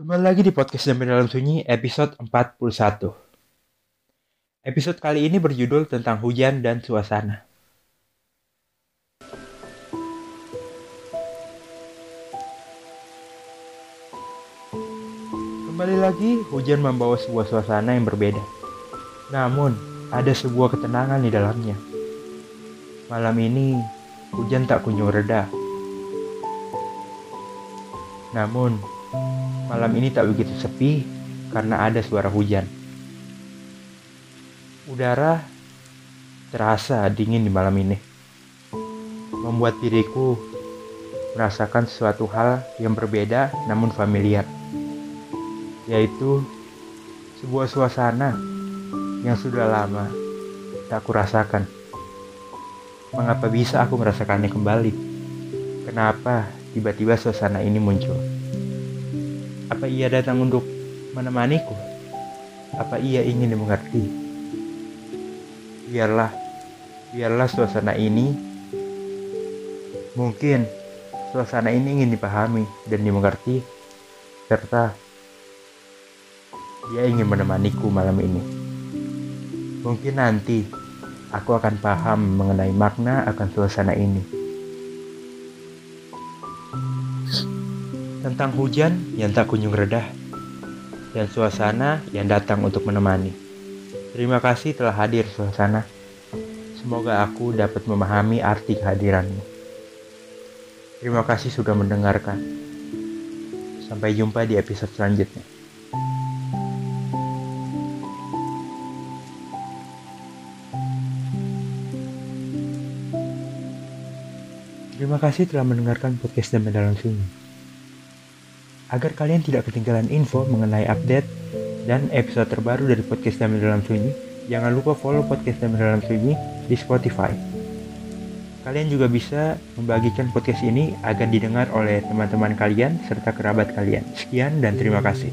Kembali lagi di podcast Damai Dalam Sunyi episode 41. Episode kali ini berjudul tentang hujan dan suasana. Kembali lagi, hujan membawa sebuah suasana yang berbeda. Namun, ada sebuah ketenangan di dalamnya. Malam ini, hujan tak kunjung reda. Namun, malam ini tak begitu sepi karena ada suara hujan. Udara terasa dingin di malam ini, membuat diriku merasakan sesuatu hal yang berbeda namun familiar, yaitu sebuah suasana yang sudah lama tak kurasakan. Mengapa bisa aku merasakannya kembali? Kenapa tiba-tiba suasana ini muncul? Apa ia datang untuk menemaniku? Apa ia ingin dimengerti? Biarlah, biarlah suasana ini mungkin suasana ini ingin dipahami dan dimengerti serta dia ingin menemaniku malam ini. Mungkin nanti aku akan paham mengenai makna akan suasana ini. Tentang hujan yang tak kunjung redah dan suasana yang datang untuk menemani. Terima kasih telah hadir suasana. Semoga aku dapat memahami arti kehadiranmu. Terima kasih sudah mendengarkan. Sampai jumpa di episode selanjutnya. Terima kasih telah mendengarkan podcast Damai Dalam Sunyi. Agar kalian tidak ketinggalan info mengenai update dan episode terbaru dari podcast Damai Dalam Sunyi, jangan lupa follow podcast Damai Dalam Sunyi di Spotify. Kalian juga bisa membagikan podcast ini agar didengar oleh teman-teman kalian serta kerabat kalian. Sekian dan terima kasih.